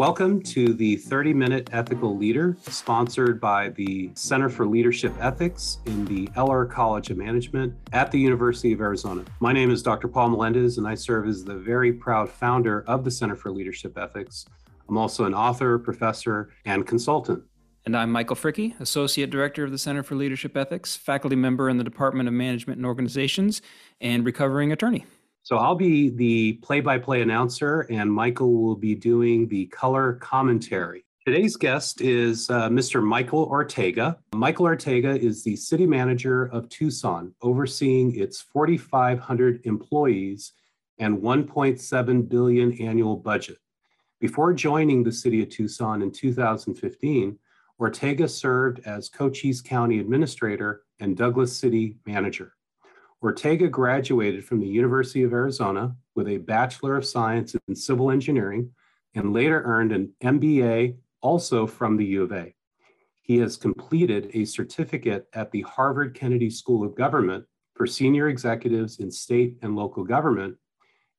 Welcome to the 30 Minute Ethical Leader, sponsored by the Center for Leadership Ethics in the Eller College of Management at the University of Arizona. My name is Dr. Paul Melendez, and I serve as the very proud founder of the Center for Leadership Ethics. I'm also an author, professor, and consultant. And I'm Michael Fricke, Associate Director of the Center for Leadership Ethics, faculty member in the Department of Management and Organizations, and recovering attorney. So I'll be the play by play announcer, and Michael will be doing the color commentary. Today's guest is uh, Mr. Michael Ortega. Michael Ortega is the city manager of Tucson, overseeing its 4,500 employees and 1.7 billion annual budget. Before joining the city of Tucson in 2015, Ortega served as Cochise County Administrator and Douglas City Manager. Ortega graduated from the University of Arizona with a Bachelor of Science in Civil Engineering and later earned an MBA also from the U of A. He has completed a certificate at the Harvard Kennedy School of Government for senior executives in state and local government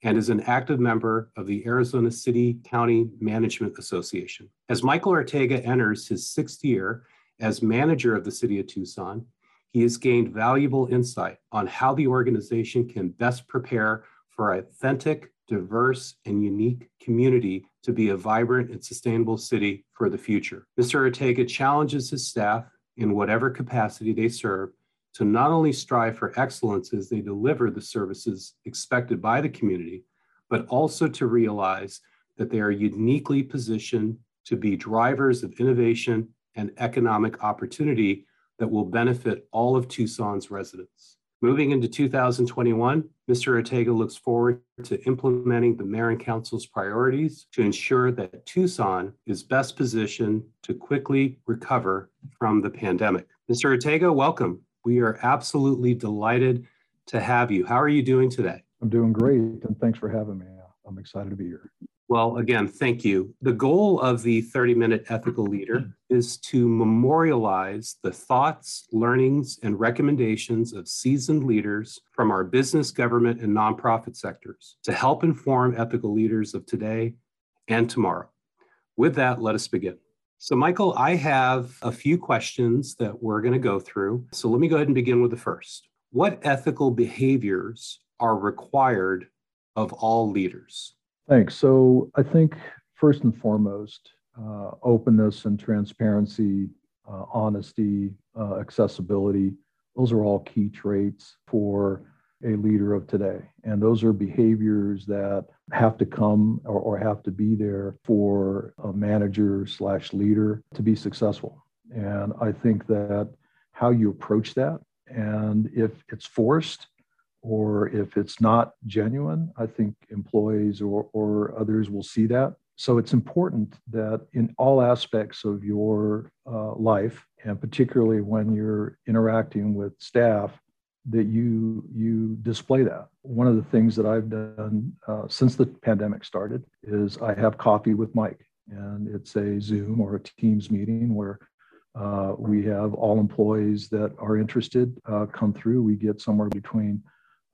and is an active member of the Arizona City County Management Association. As Michael Ortega enters his sixth year as manager of the city of Tucson, he has gained valuable insight on how the organization can best prepare for an authentic, diverse, and unique community to be a vibrant and sustainable city for the future. Mr. Ortega challenges his staff in whatever capacity they serve to not only strive for excellence as they deliver the services expected by the community, but also to realize that they are uniquely positioned to be drivers of innovation and economic opportunity that will benefit all of Tucson's residents. Moving into 2021, Mr. Ortega looks forward to implementing the Mayor and Council's priorities to ensure that Tucson is best positioned to quickly recover from the pandemic. Mr. Ortega, welcome. We are absolutely delighted to have you. How are you doing today? I'm doing great, and thanks for having me. I'm excited to be here. Well, again, thank you. The goal of the 30 minute ethical leader mm-hmm. is to memorialize the thoughts, learnings, and recommendations of seasoned leaders from our business, government, and nonprofit sectors to help inform ethical leaders of today and tomorrow. With that, let us begin. So, Michael, I have a few questions that we're going to go through. So, let me go ahead and begin with the first. What ethical behaviors are required of all leaders? Thanks. So I think first and foremost, uh, openness and transparency, uh, honesty, uh, accessibility, those are all key traits for a leader of today. And those are behaviors that have to come or, or have to be there for a manager slash leader to be successful. And I think that how you approach that, and if it's forced, or if it's not genuine, I think employees or, or others will see that. So it's important that in all aspects of your uh, life, and particularly when you're interacting with staff, that you you display that. One of the things that I've done uh, since the pandemic started is I have coffee with Mike, and it's a Zoom or a Teams meeting where uh, we have all employees that are interested uh, come through. We get somewhere between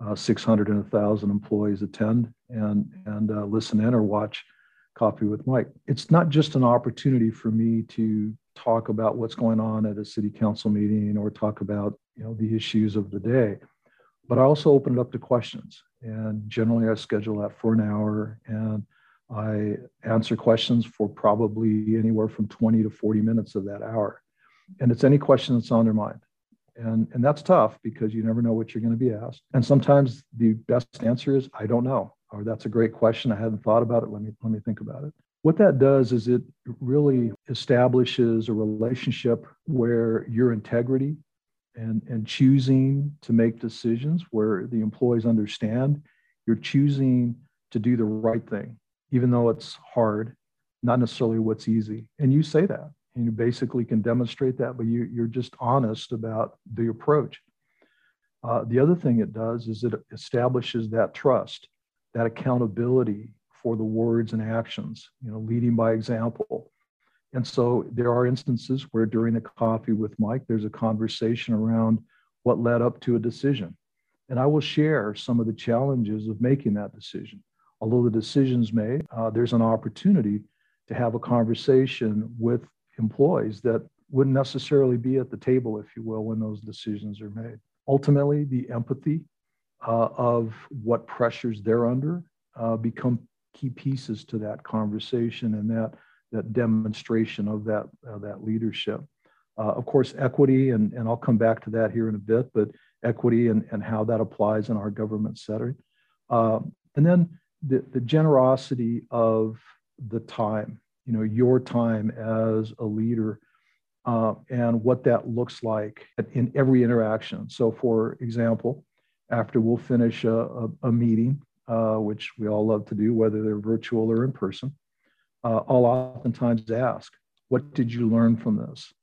uh, 600 and 1,000 employees attend and, and uh, listen in or watch Coffee with Mike. It's not just an opportunity for me to talk about what's going on at a city council meeting or talk about you know the issues of the day, but I also open it up to questions. And generally, I schedule that for an hour and I answer questions for probably anywhere from 20 to 40 minutes of that hour. And it's any question that's on their mind. And, and that's tough because you never know what you're going to be asked. And sometimes the best answer is, I don't know, or that's a great question. I hadn't thought about it. Let me, let me think about it. What that does is it really establishes a relationship where your integrity and, and choosing to make decisions where the employees understand you're choosing to do the right thing, even though it's hard, not necessarily what's easy. And you say that and you basically can demonstrate that, but you, you're just honest about the approach. Uh, the other thing it does is it establishes that trust, that accountability for the words and actions, you know, leading by example. And so there are instances where during the coffee with Mike, there's a conversation around what led up to a decision. And I will share some of the challenges of making that decision. Although the decision's made, uh, there's an opportunity to have a conversation with employees that wouldn't necessarily be at the table, if you will, when those decisions are made. Ultimately, the empathy uh, of what pressures they're under uh, become key pieces to that conversation and that that demonstration of that uh, that leadership. Uh, of course, equity, and, and I'll come back to that here in a bit, but equity and, and how that applies in our government setting. Uh, and then the, the generosity of the time, you know, your time as a leader uh, and what that looks like in every interaction. So, for example, after we'll finish a, a, a meeting, uh, which we all love to do, whether they're virtual or in person, uh, I'll oftentimes ask, What did you learn from this?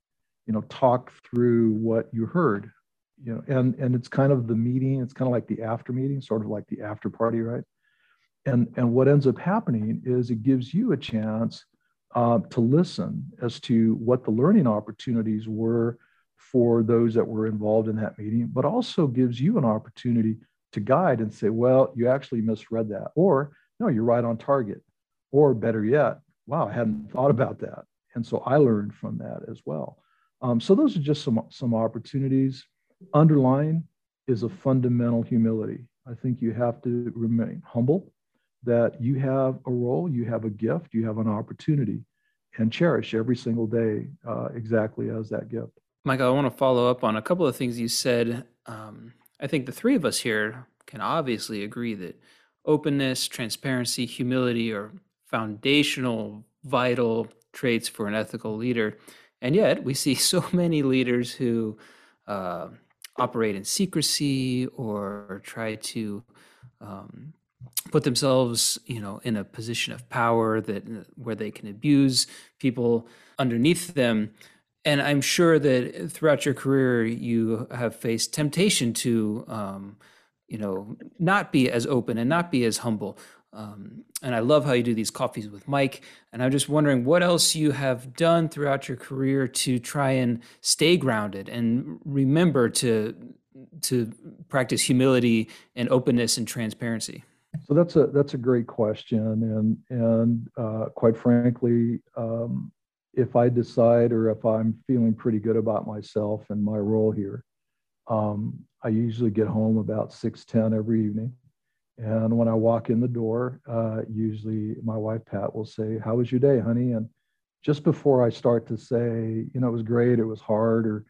You know, talk through what you heard. You know, and and it's kind of the meeting. It's kind of like the after meeting, sort of like the after party, right? And and what ends up happening is it gives you a chance uh, to listen as to what the learning opportunities were for those that were involved in that meeting, but also gives you an opportunity to guide and say, well, you actually misread that, or no, you're right on target, or better yet, wow, I hadn't thought about that. And so I learned from that as well. Um, so those are just some, some opportunities. Underlying is a fundamental humility. I think you have to remain humble that you have a role, you have a gift, you have an opportunity, and cherish every single day uh, exactly as that gift. Michael, I want to follow up on a couple of things you said. Um, I think the three of us here can obviously agree that openness, transparency, humility are foundational, vital traits for an ethical leader. And yet, we see so many leaders who uh, operate in secrecy or try to um, put themselves, you know, in a position of power that where they can abuse people underneath them. And I'm sure that throughout your career, you have faced temptation to, um, you know, not be as open and not be as humble. Um, and I love how you do these coffees with Mike. And I'm just wondering what else you have done throughout your career to try and stay grounded and remember to to practice humility and openness and transparency. So that's a that's a great question, and and uh, quite frankly, um, if I decide or if I'm feeling pretty good about myself and my role here, um, I usually get home about six ten every evening, and when I walk in the door, uh, usually my wife Pat will say, "How was your day, honey?" And just before I start to say, you know, it was great, it was hard, or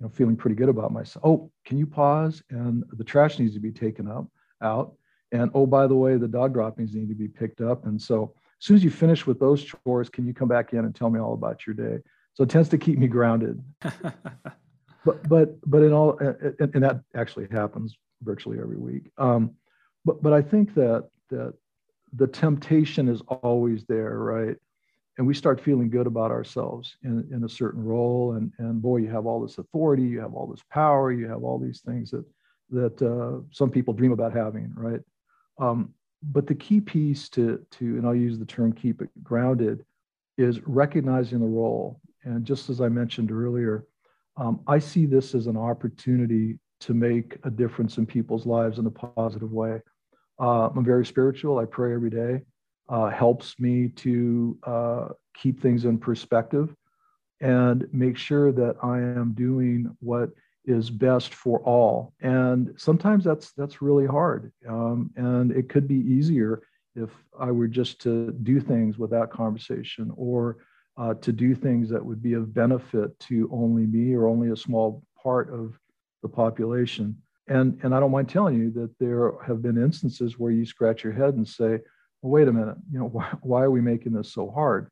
you know, feeling pretty good about myself. Oh, can you pause? And the trash needs to be taken up out and oh, by the way, the dog droppings need to be picked up. And so as soon as you finish with those chores, can you come back in and tell me all about your day? So it tends to keep me grounded. but but but in all and, and, that actually happens virtually every week. Um, but but I think that that the temptation is always there, right? And we start feeling good about ourselves in, in a certain role, and and boy, you have all this authority, you have all this power, you have all these things that that uh, some people dream about having, right? Um, but the key piece to, to, and I'll use the term keep it grounded, is recognizing the role. And just as I mentioned earlier, um, I see this as an opportunity to make a difference in people's lives in a positive way. Uh, I'm very spiritual. I pray every day. Uh, helps me to uh, keep things in perspective and make sure that I am doing what is best for all. And sometimes that's that's really hard. Um, and it could be easier if i were just to do things without conversation or uh, to do things that would be of benefit to only me or only a small part of the population. And and i don't mind telling you that there have been instances where you scratch your head and say well, wait a minute. You know why, why are we making this so hard?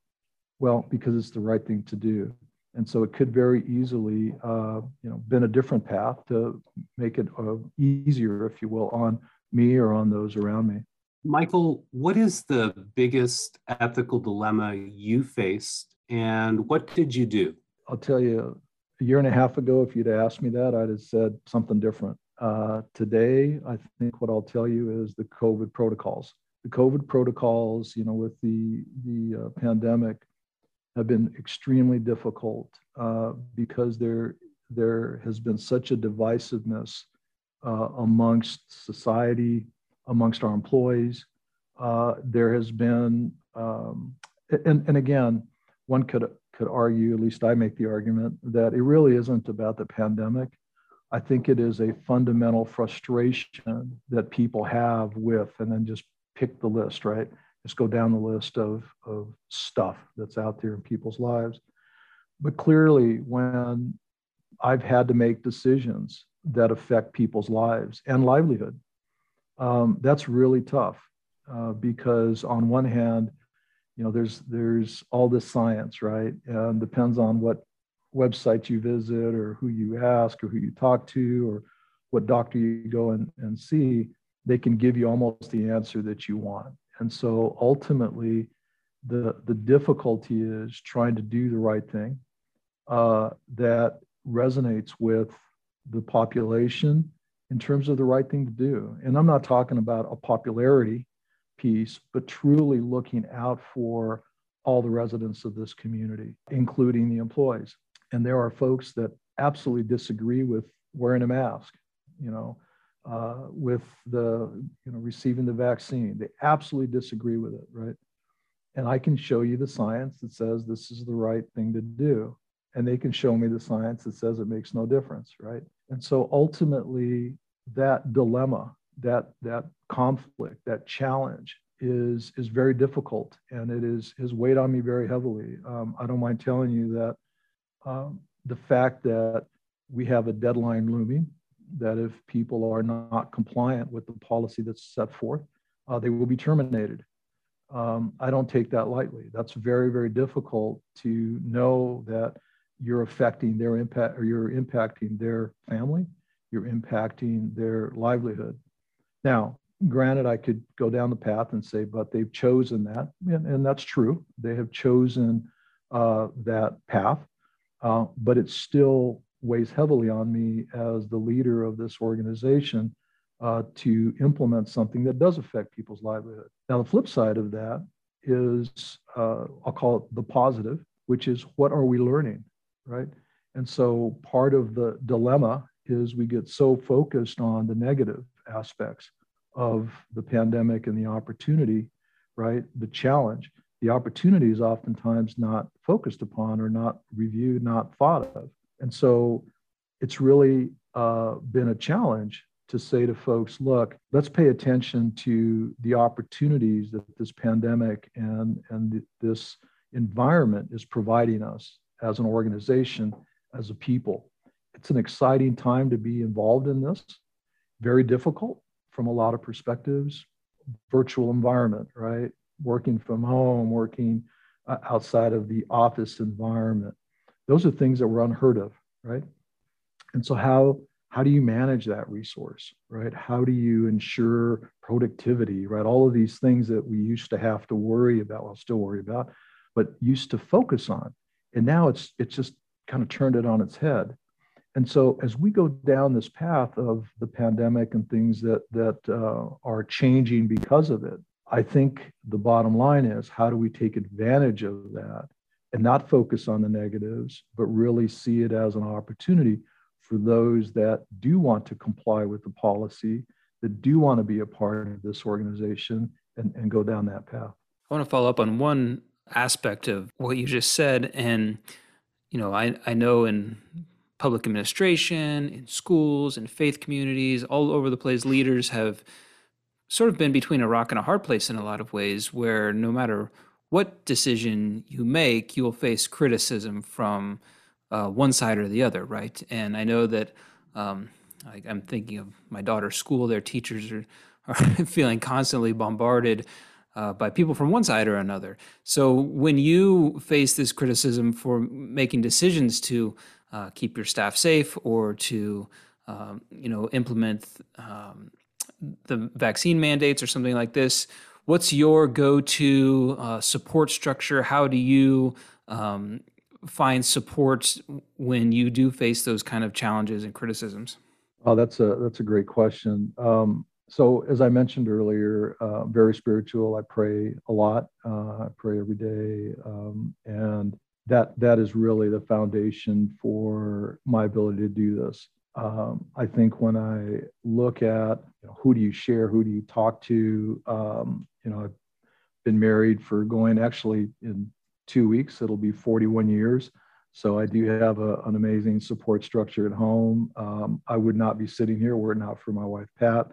Well because it's the right thing to do and so it could very easily, uh, you know, been a different path to make it uh, easier, if you will, on me or on those around me. Michael, what is the biggest ethical dilemma you faced, and what did you do? I'll tell you, a year and a half ago, if you'd asked me that, I'd have said something different. Uh, today, I think what I'll tell you is the COVID protocols. The COVID protocols, you know, with the the uh, pandemic, have been extremely difficult uh, because there there has been such a divisiveness uh, amongst society, amongst our employees. Uh, there has been um, and, and again, one could could argue, at least I make the argument, that it really isn't about the pandemic. I think it is a fundamental frustration that people have with, and then just pick the list, right? Just go down the list of, of stuff that's out there in people's lives. But clearly, when I've had to make decisions that affect people's lives and livelihood, um, that's really tough uh, because on one hand, you know, there's there's all this science, right? And depends on what website you visit or who you ask or who you talk to or what doctor you go and, and see, they can give you almost the answer that you want. And so ultimately, the, the difficulty is trying to do the right thing uh, that resonates with the population in terms of the right thing to do. And I'm not talking about a popularity piece, but truly looking out for all the residents of this community, including the employees. And there are folks that absolutely disagree with wearing a mask, you know, uh, with the, you know, receiving the vaccine. They absolutely disagree with it, right? And I can show you the science that says this is the right thing to do. And they can show me the science that says it makes no difference, right? And so ultimately, that dilemma, that that conflict, that challenge is is very difficult, and it is has weighed on me very heavily. Um, I don't mind telling you that um, the fact that we have a deadline looming, that if people are not compliant with the policy that's set forth, uh, they will be terminated. Um, I don't take that lightly. That's very, very difficult to know that you're affecting their impact or you're impacting their family, you're impacting their livelihood. Now, granted, I could go down the path and say, but they've chosen that, and, and that's true. They have chosen uh, that path, uh, but it's still weighs heavily on me as the leader of this organization uh, to implement something that does affect people's livelihood. Now, the flip side of that is, uh, I'll call it the positive, which is what are we learning, right? And so part of the dilemma is we get so focused on the negative aspects of the pandemic and the opportunity, right? The challenge. The opportunity is oftentimes not focused upon or not reviewed, not thought of. And so it's really uh, been a challenge to say to folks, look, let's pay attention to the opportunities that this pandemic and, and this environment is providing us as an organization, as a people. It's an exciting time to be involved in this, very difficult from a lot of perspectives. Virtual environment, right? Working from home, working uh, outside of the office environment. Those are things that were unheard of, right? And so, how how do you manage that resource, right? How do you ensure productivity, right? All of these things that we used to have to worry about, well, still worry about, but used to focus on, and now it's it's just kind of turned it on its head. And so, as we go down this path of the pandemic and things that that uh, are changing because of it, I think the bottom line is how do we take advantage of that and not focus on the negatives, but really see it as an opportunity for those that do want to comply with the policy, that do want to be a part of this organization and, and go down that path. I want to follow up on one aspect of what you just said. And, you know, I, I know in public administration, in schools, in faith communities, all over the place, leaders have sort of been between a rock and a hard place in a lot of ways, where no matter what decision you make, you will face criticism from uh, one side or the other, right? And I know that um, I, am thinking of my daughter's school; their teachers are, are feeling constantly bombarded uh, by people from one side or another. So when you face this criticism for making decisions to uh, keep your staff safe or to um, you know implement um, the vaccine mandates or something like this what's your go-to uh, support structure? How do you um, find support when you do face those kind of challenges and criticisms? Oh that's a that's a great question. Um, so as i mentioned earlier uh, very spiritual. I pray a lot. Uh, i pray every day. Um, and that that is really the foundation for my ability to do this. Um, I think when I look at you know, who do you share, who do you talk to, um, you know, I've been married for going actually in two weeks, it'll be 41 years. So I do have a, an amazing support structure at home. Um, I would not be sitting here were it not for my wife, Pat.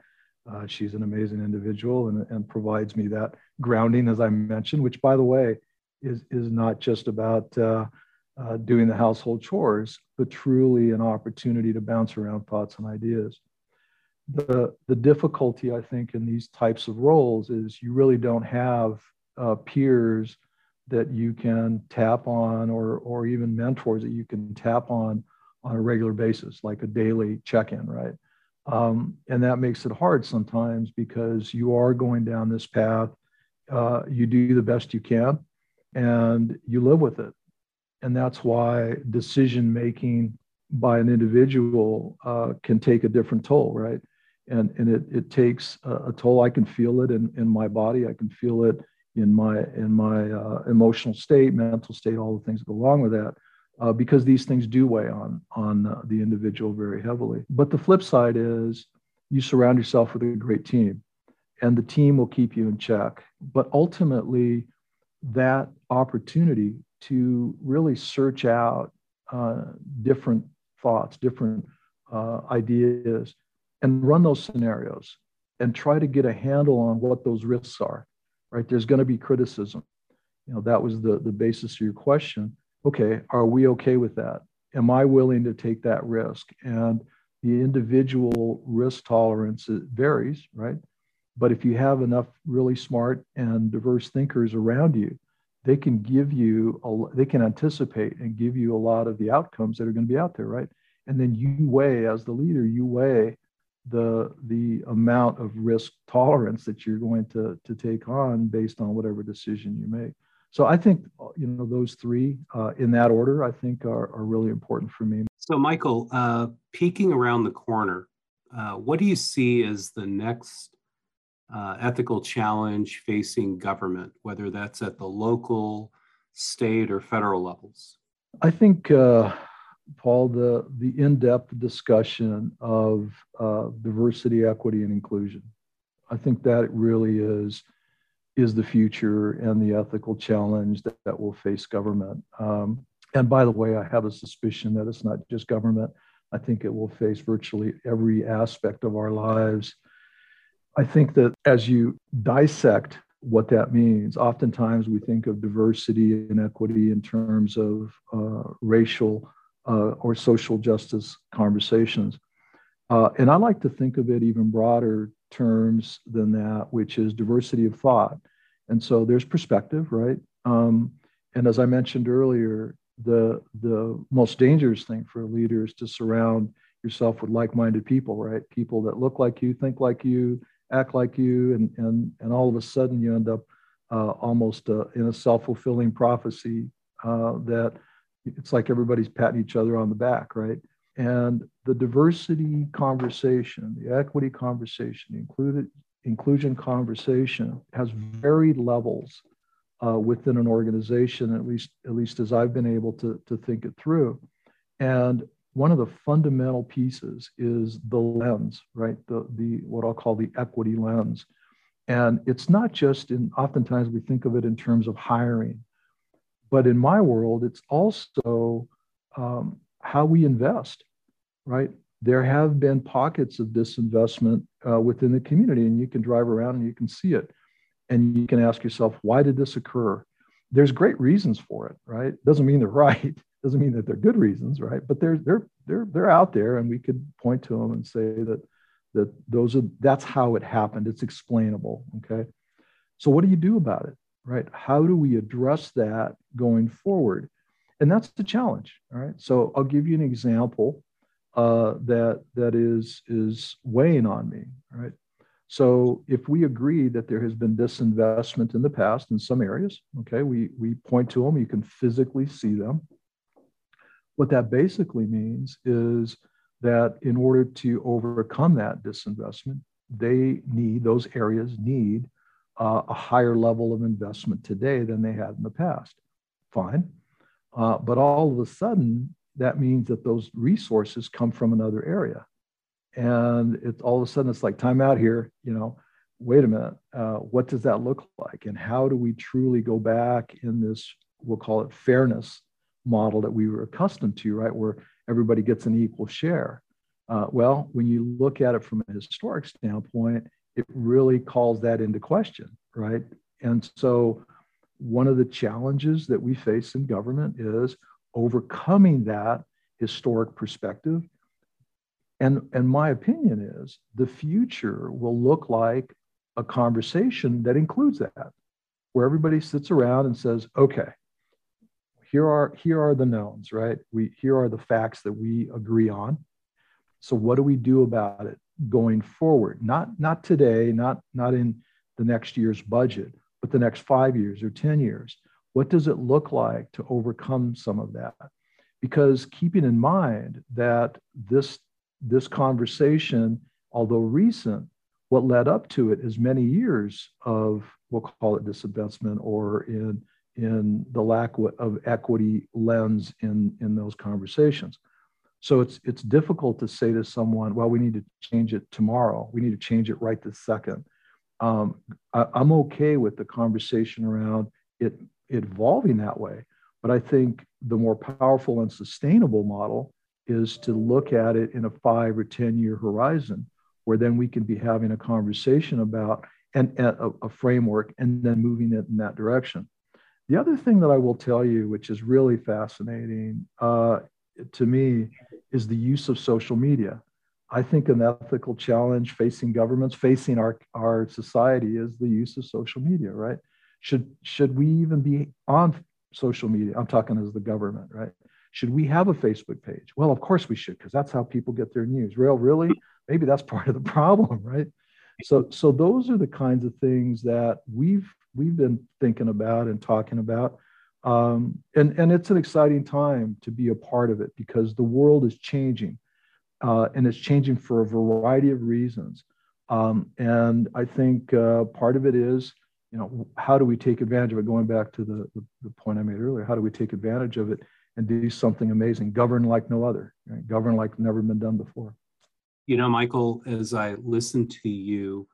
Uh, she's an amazing individual and, and provides me that grounding, as I mentioned, which, by the way, is, is not just about uh, uh, doing the household chores, but truly an opportunity to bounce around thoughts and ideas. The, the difficulty, I think, in these types of roles is you really don't have uh, peers that you can tap on or, or even mentors that you can tap on on a regular basis, like a daily check in, right? Um, and that makes it hard sometimes because you are going down this path. Uh, you do the best you can and you live with it. And that's why decision making by an individual uh, can take a different toll, right? And, and it, it takes a, a, toll. I can feel it in, in my body. I can feel it in my in my uh, emotional state, mental state, all the things that go along with that, uh, because these things do weigh on on uh, the individual very heavily. But the flip side is you surround yourself with a great team, and the team will keep you in check. But ultimately, that opportunity to really search out uh, different thoughts, different uh, ideas, and run those scenarios and try to get a handle on what those risks are right? There's going to be criticism. You know, that was the, the basis of your question. Okay, are we okay with that? Am I willing to take that risk? And the individual risk tolerance varies, right? But if you have enough really smart and diverse thinkers around you, they can give you, a, they can anticipate and give you a lot of the outcomes that are going to be out there, right? And then you weigh, as the leader, you weigh the the amount of risk tolerance that you're going to to take on based on whatever decision you make. So I think you know those three uh, in that order I think are, are really important for me. So Michael, uh, peeking around the corner, uh, what do you see as the next uh, ethical challenge facing government, whether that's at the local, state, or federal levels? I think uh, Paul, the, the in-depth discussion of uh, diversity, equity, and inclusion. I think that really is, is the future and the ethical challenge that, that will face government. Um, and by the way, I have a suspicion that it's not just government. I think it will face virtually every aspect of our lives. I think that as you dissect what that means, oftentimes we think of diversity and equity in terms of uh, racial uh, or social justice conversations. Uh, and I like to think of it even broader terms than that, which is diversity of thought. And so there's perspective, right? Um, and as I mentioned earlier, the the most dangerous thing for a leader is to surround yourself with like-minded people, right? People that look like you, think like you, act like you, and and and all of a sudden you end up uh, almost uh, in a self-fulfilling prophecy uh, that it's like everybody's patting each other on the back, right? And the diversity conversation, the equity conversation, the included, inclusion conversation has varied levels uh, within an organization, at least, at least as I've been able to, to think it through. And one of the fundamental pieces is the lens, right? The, the what I'll call the equity lens. And it's not just in, oftentimes we think of it in terms of hiring but in my world, it's also um, how we invest, right? There have been pockets of disinvestment uh, within the community, and you can drive around and you can see it. And you can ask yourself, why did this occur? There's great reasons for it, right? Doesn't mean they're right. Doesn't mean that they're good reasons, right? But they're they're they're they're out there, and we could point to them and say that that those are that's how it happened. It's explainable. Okay. So what do you do about it? right? How do we address that going forward? And that's the challenge, all right? So I'll give you an example uh, that that is is weighing on me, right? So if we agree that there has been disinvestment in the past in some areas, okay, we we point to them, you can physically see them. What that basically means is that in order to overcome that disinvestment, they need those areas need uh, a higher level of investment today than they had in the past. Fine. Uh, but all of a sudden, that means that those resources come from another area. And it's all of a sudden, it's like time out here, you know, wait a minute, uh, what does that look like? And how do we truly go back in this, we'll call it fairness model that we were accustomed to, right? Where everybody gets an equal share. Uh, well, when you look at it from a historic standpoint, it really calls that into question, right? And so, one of the challenges that we face in government is overcoming that historic perspective. And, and my opinion is the future will look like a conversation that includes that, where everybody sits around and says, okay, here are here are the knowns, right? We here are the facts that we agree on. So what do we do about it going forward? Not not today, not not in the next year's budget, but the next 5 years or 10 years. What does it look like to overcome some of that? Because keeping in mind that this this conversation, although recent, what led up to it is many years of we'll call it disinvestment or in in the lack of equity lens in, in those conversations. So it's it's difficult to say to someone, well, we need to change it tomorrow. We need to change it right this second. Um, I, I'm okay with the conversation around it, it evolving that way, but I think the more powerful and sustainable model is to look at it in a five or ten year horizon, where then we can be having a conversation about and, and a, a framework and then moving it in that direction. The other thing that I will tell you, which is really fascinating uh, to me, is the use of social media. I think an ethical challenge facing governments, facing our, our society, is the use of social media, right? Should, should we even be on social media? I'm talking as the government, right? Should we have a Facebook page? Well, of course we should, because that's how people get their news. Real, really? Maybe that's part of the problem, right? So, so those are the kinds of things that we've we've been thinking about and talking about. Um, and, and it's an exciting time to be a part of it because the world is changing uh, and it's changing for a variety of reasons. Um, and I think uh, part of it is, you know, how do we take advantage of it? Going back to the, the, the, point I made earlier, how do we take advantage of it and do something amazing, govern like no other, right? govern like never been done before? You know, Michael, as I listen to you,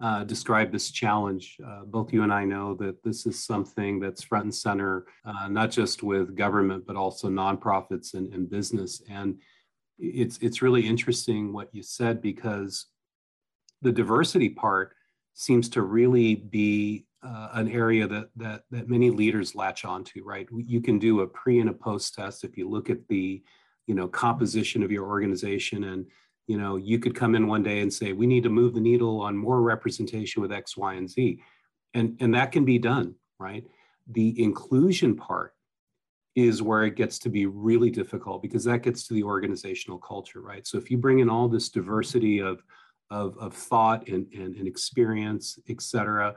uh, describe this challenge. Uh, both you and I know that this is something that's front and center, uh, not just with government, but also nonprofits and, and business. And it's it's really interesting what you said because the diversity part seems to really be uh, an area that that that many leaders latch onto. Right, you can do a pre and a post test if you look at the you know composition of your organization and you know you could come in one day and say we need to move the needle on more representation with x y and z. And and that can be done right? The inclusion part is where it gets to be really difficult because that gets to the organizational culture right? So if you bring in all this diversity of of, of thought and, and, and experience et cetera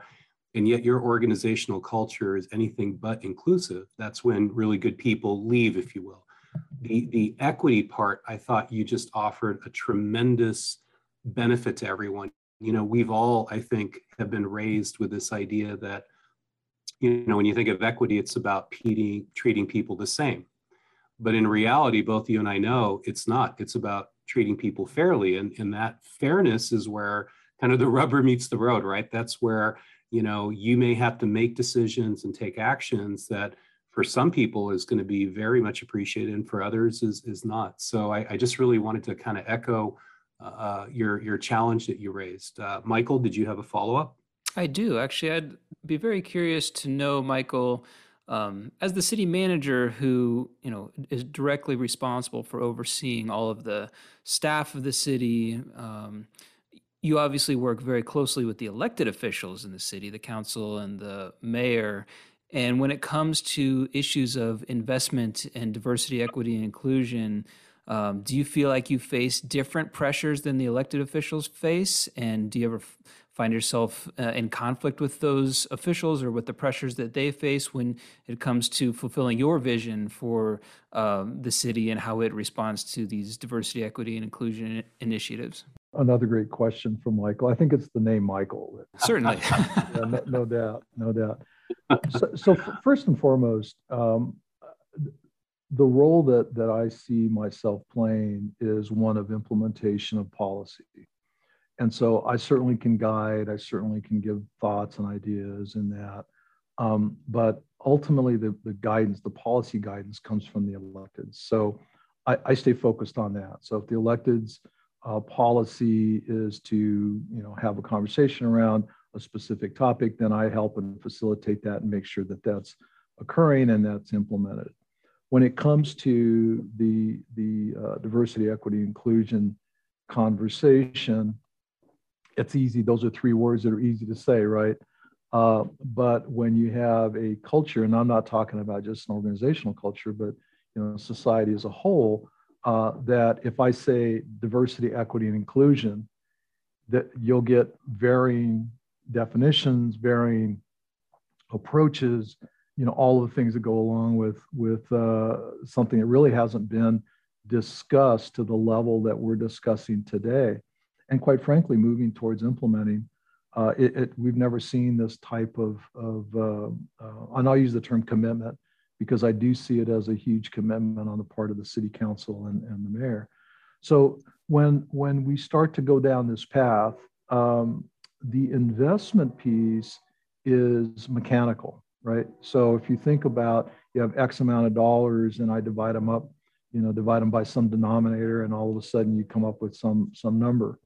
and yet your organizational culture is anything but inclusive that's when really good people leave if you will the the equity part i thought you just offered a tremendous benefit to everyone. You know we've all i think have been raised with this idea that you know when you think of equity it's about treating treating people the same. But in reality both you and i know it's not. It's about treating people fairly and, and that fairness is where kind of the rubber meets the road right? That's where you know you may have to make decisions and take actions that for some people is going to be very much appreciated and for others is, is not. So I, I just really wanted to kind of echo uh, uh, your, your challenge that you raised. Uh, Michael, did you have a follow-up? I do. Actually, I'd be very curious to know, Michael, um, as the city manager who you know is directly responsible for overseeing all of the staff of the city um, you obviously work very closely with the elected officials in the city the council and the mayor and when it comes to issues of investment and diversity, equity, and inclusion, um, do you feel like you face different pressures than the elected officials face? And do you ever f- find yourself uh, in conflict with those officials or with the pressures that they face when it comes to fulfilling your vision for um, the city and how it responds to these diversity, equity, and inclusion initiatives? Another great question from Michael. I think it's the name Michael. Certainly. yeah, no, no doubt. No doubt so, so first and foremost, um, the role that that I see myself playing is one of implementation of policy, And so I certainly can guide, I certainly can give thoughts and ideas in that. Um, but ultimately, the, the guidance, the policy guidance comes from the electeds. So I, I stay focused on that. So if the electeds uh, policy is to you know have a conversation around a specific topic, then I help and facilitate that and make sure that that's occurring and that's implemented. When it comes to the, the uh, diversity, equity, inclusion conversation, it's easy. Those are three words that are easy to say, right? Uh, but when you have a culture, and I'm not talking about just an organizational culture, but you know, society as a whole, uh, that if I say diversity, equity, and inclusion, that you'll get varying definitions, varying approaches, you know, all of the things that go along with with uh, something that really hasn't been discussed to the level that we're discussing today, and quite frankly, moving towards implementing. Uh, it, it, we've never seen this type of, of uh, uh, and I'll use the term commitment because I do see it as a huge commitment on the part of the city council and, and the mayor. So when when we start to go down this path, um, the investment piece is mechanical, right? So if you think about you have X amount of dollars and I divide them up, you know, divide them by some denominator, and all of a sudden you come up with some some number.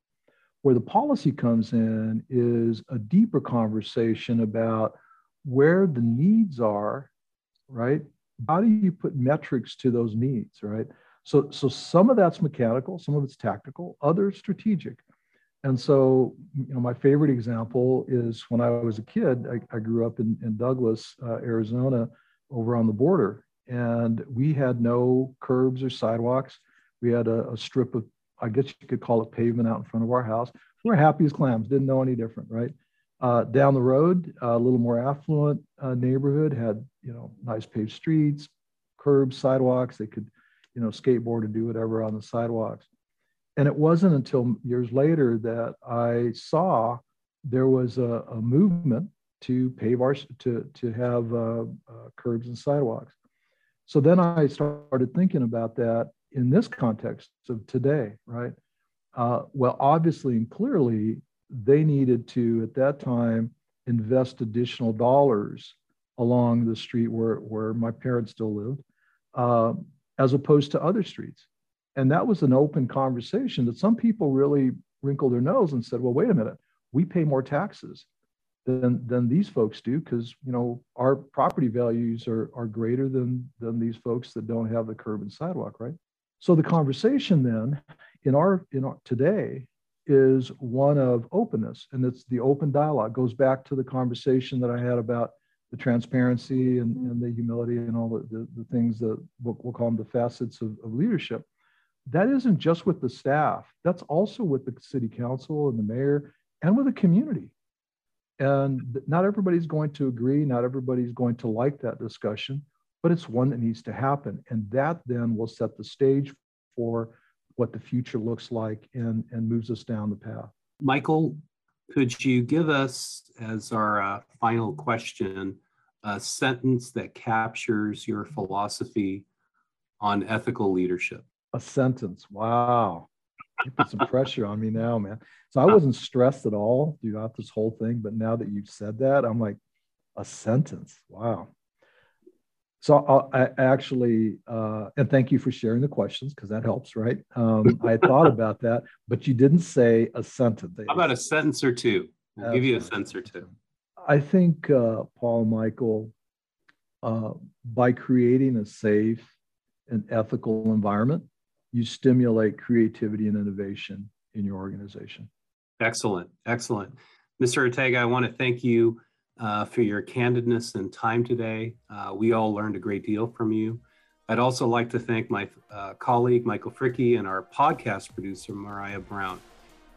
Where the policy comes in is a deeper conversation about where the needs are, right? How do you put metrics to those needs, right? So, so some of that's mechanical, some of it's tactical, others strategic. And so, you know, my favorite example is when I was a kid, I, I grew up in, in Douglas, uh, Arizona, over on the border. And we had no curbs or sidewalks. We had a, a strip of, I guess you could call it pavement out in front of our house. We were happy as clams, didn't know any different, right? Uh, down the road, a little more affluent uh, neighborhood had, you know, nice paved streets, curbs, sidewalks. They could, you know, skateboard and do whatever on the sidewalks. And it wasn't until years later that I saw there was a, a movement to pave our to to have uh, uh, curbs and sidewalks. So then I started thinking about that in this context of today, right? Uh, well, obviously and clearly, they needed to at that time invest additional dollars along the street where where my parents still lived, uh, as opposed to other streets. And that was an open conversation that some people really wrinkled their nose and said, well, wait a minute, we pay more taxes than, than these folks do because, you know, our property values are, are greater than, than these folks that don't have the curb and sidewalk, right? So the conversation then in our, in our today is one of openness and it's the open dialogue. Goes back to the conversation that I had about the transparency and, mm-hmm. and the humility and all the, the, the things that we'll, we'll, call them the facets of, of leadership that isn't just with the staff, that's also with the city council and the mayor and with the community. And not everybody's going to agree, not everybody's going to like that discussion, but it's one that needs to happen. And that then will set the stage for what the future looks like and, and moves us down the path. Michael, could you give us, as our uh, final question, a sentence that captures your philosophy on ethical leadership? A sentence. Wow. You put some pressure on me now, man. So I wasn't stressed at all throughout this whole thing, but now that you've said that, I'm like, a sentence. Wow. So I, I actually, uh, and thank you for sharing the questions because that helps, right? Um, I thought about that, but you didn't say a sentence. How about a sentence or two? I'll give you a sentence or two. I think, uh, Paul Michael, uh, by creating a safe and ethical environment, you stimulate creativity and innovation in your organization. Excellent, excellent. Mr. Ortega, I want to thank you uh, for your candidness and time today. Uh, we all learned a great deal from you. I'd also like to thank my uh, colleague, Michael Fricke, and our podcast producer, Mariah Brown.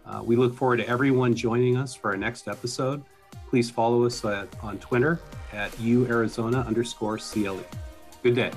Uh, we look forward to everyone joining us for our next episode. Please follow us at, on Twitter at uarizona underscore CLE. Good day.